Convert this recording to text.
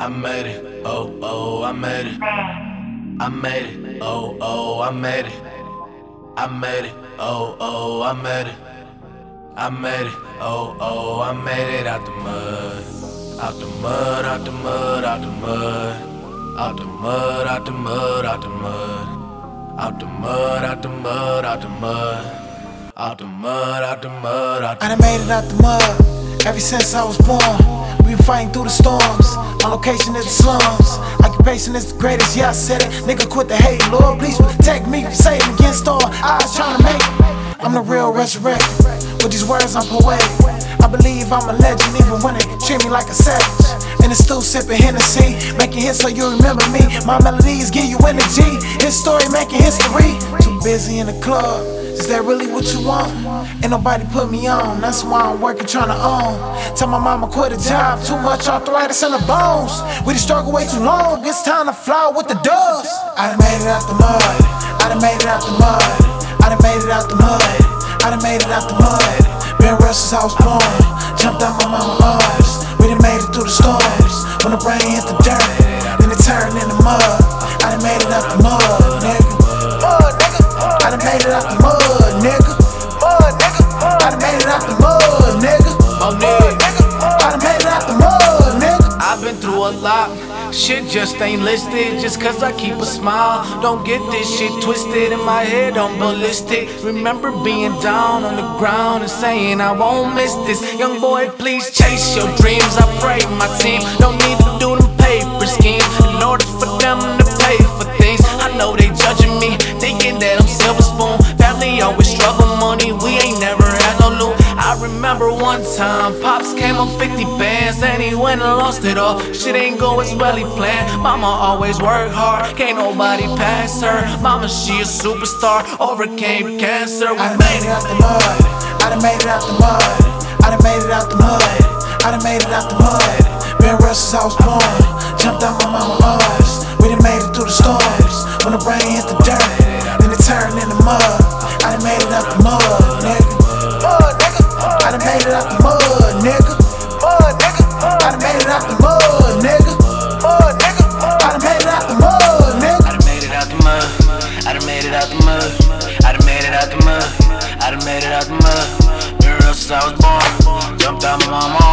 I made it. Oh, oh, I made it. I made it. Oh, oh, I made it. I made it. Oh, oh, I made it. I made it. Oh, oh, I made it out the mud. Out the mud, out the mud, out the mud. Out the mud, out the mud, out the mud. Out the mud, out the mud, out the mud. Out the mud, out the mud, out the I done made it out the mud ever since I was born. We been fighting through the storms. My location is the slums. Occupation is the greatest, yeah, I said it. Nigga, quit the hate. Lord, please protect me from Satan against all odds trying to make. I'm the real resurrected. With these words, I'm poetic. I believe I'm a legend, even when they treat me like a savage. And it's still sipping Hennessy, making hits so you remember me. My melodies give you energy. His story making history. Too busy in the club. Is that really what you want? Ain't nobody put me on, that's why I'm working trying to own. Tell my mama quit a job, too much arthritis in the bones. We done struggle way too long, it's time to fly with the doves. I done made it out the mud, I done made it out the mud, I done made it out the mud, I done made it out the mud. Been real since I was born, jumped out my mama's arms. We done made it through the storms, when the rain hit the dirt, then it turned into mud. I done made it out the mud, lot. Shit just ain't listed just cause I keep a smile. Don't get this shit twisted in my head, I'm ballistic. Remember being down on the ground and saying I won't miss this. Young boy, please chase your dreams. I pray my team don't need to do them paper schemes in order for them to pay for things. I know they judging me, thinking that I'm one time, Pops came on 50 bands and he went and lost it all. Shit ain't go as well he planned. Mama always work hard, can't nobody pass her. Mama, she a superstar, overcame cancer. We I made it out the mud. I done made it out the mud. I done made it out the mud. I done made it out the mud. Been real since I was born. Jumped out my mama's arms. We done made it through the storms. When the rain hit the dirt, then it turned into mud. I done made it out the. Mud, I done made it out the mud. I done made it out the mud. I done made it out the mud. Been real since I was born. Jumped out my arms.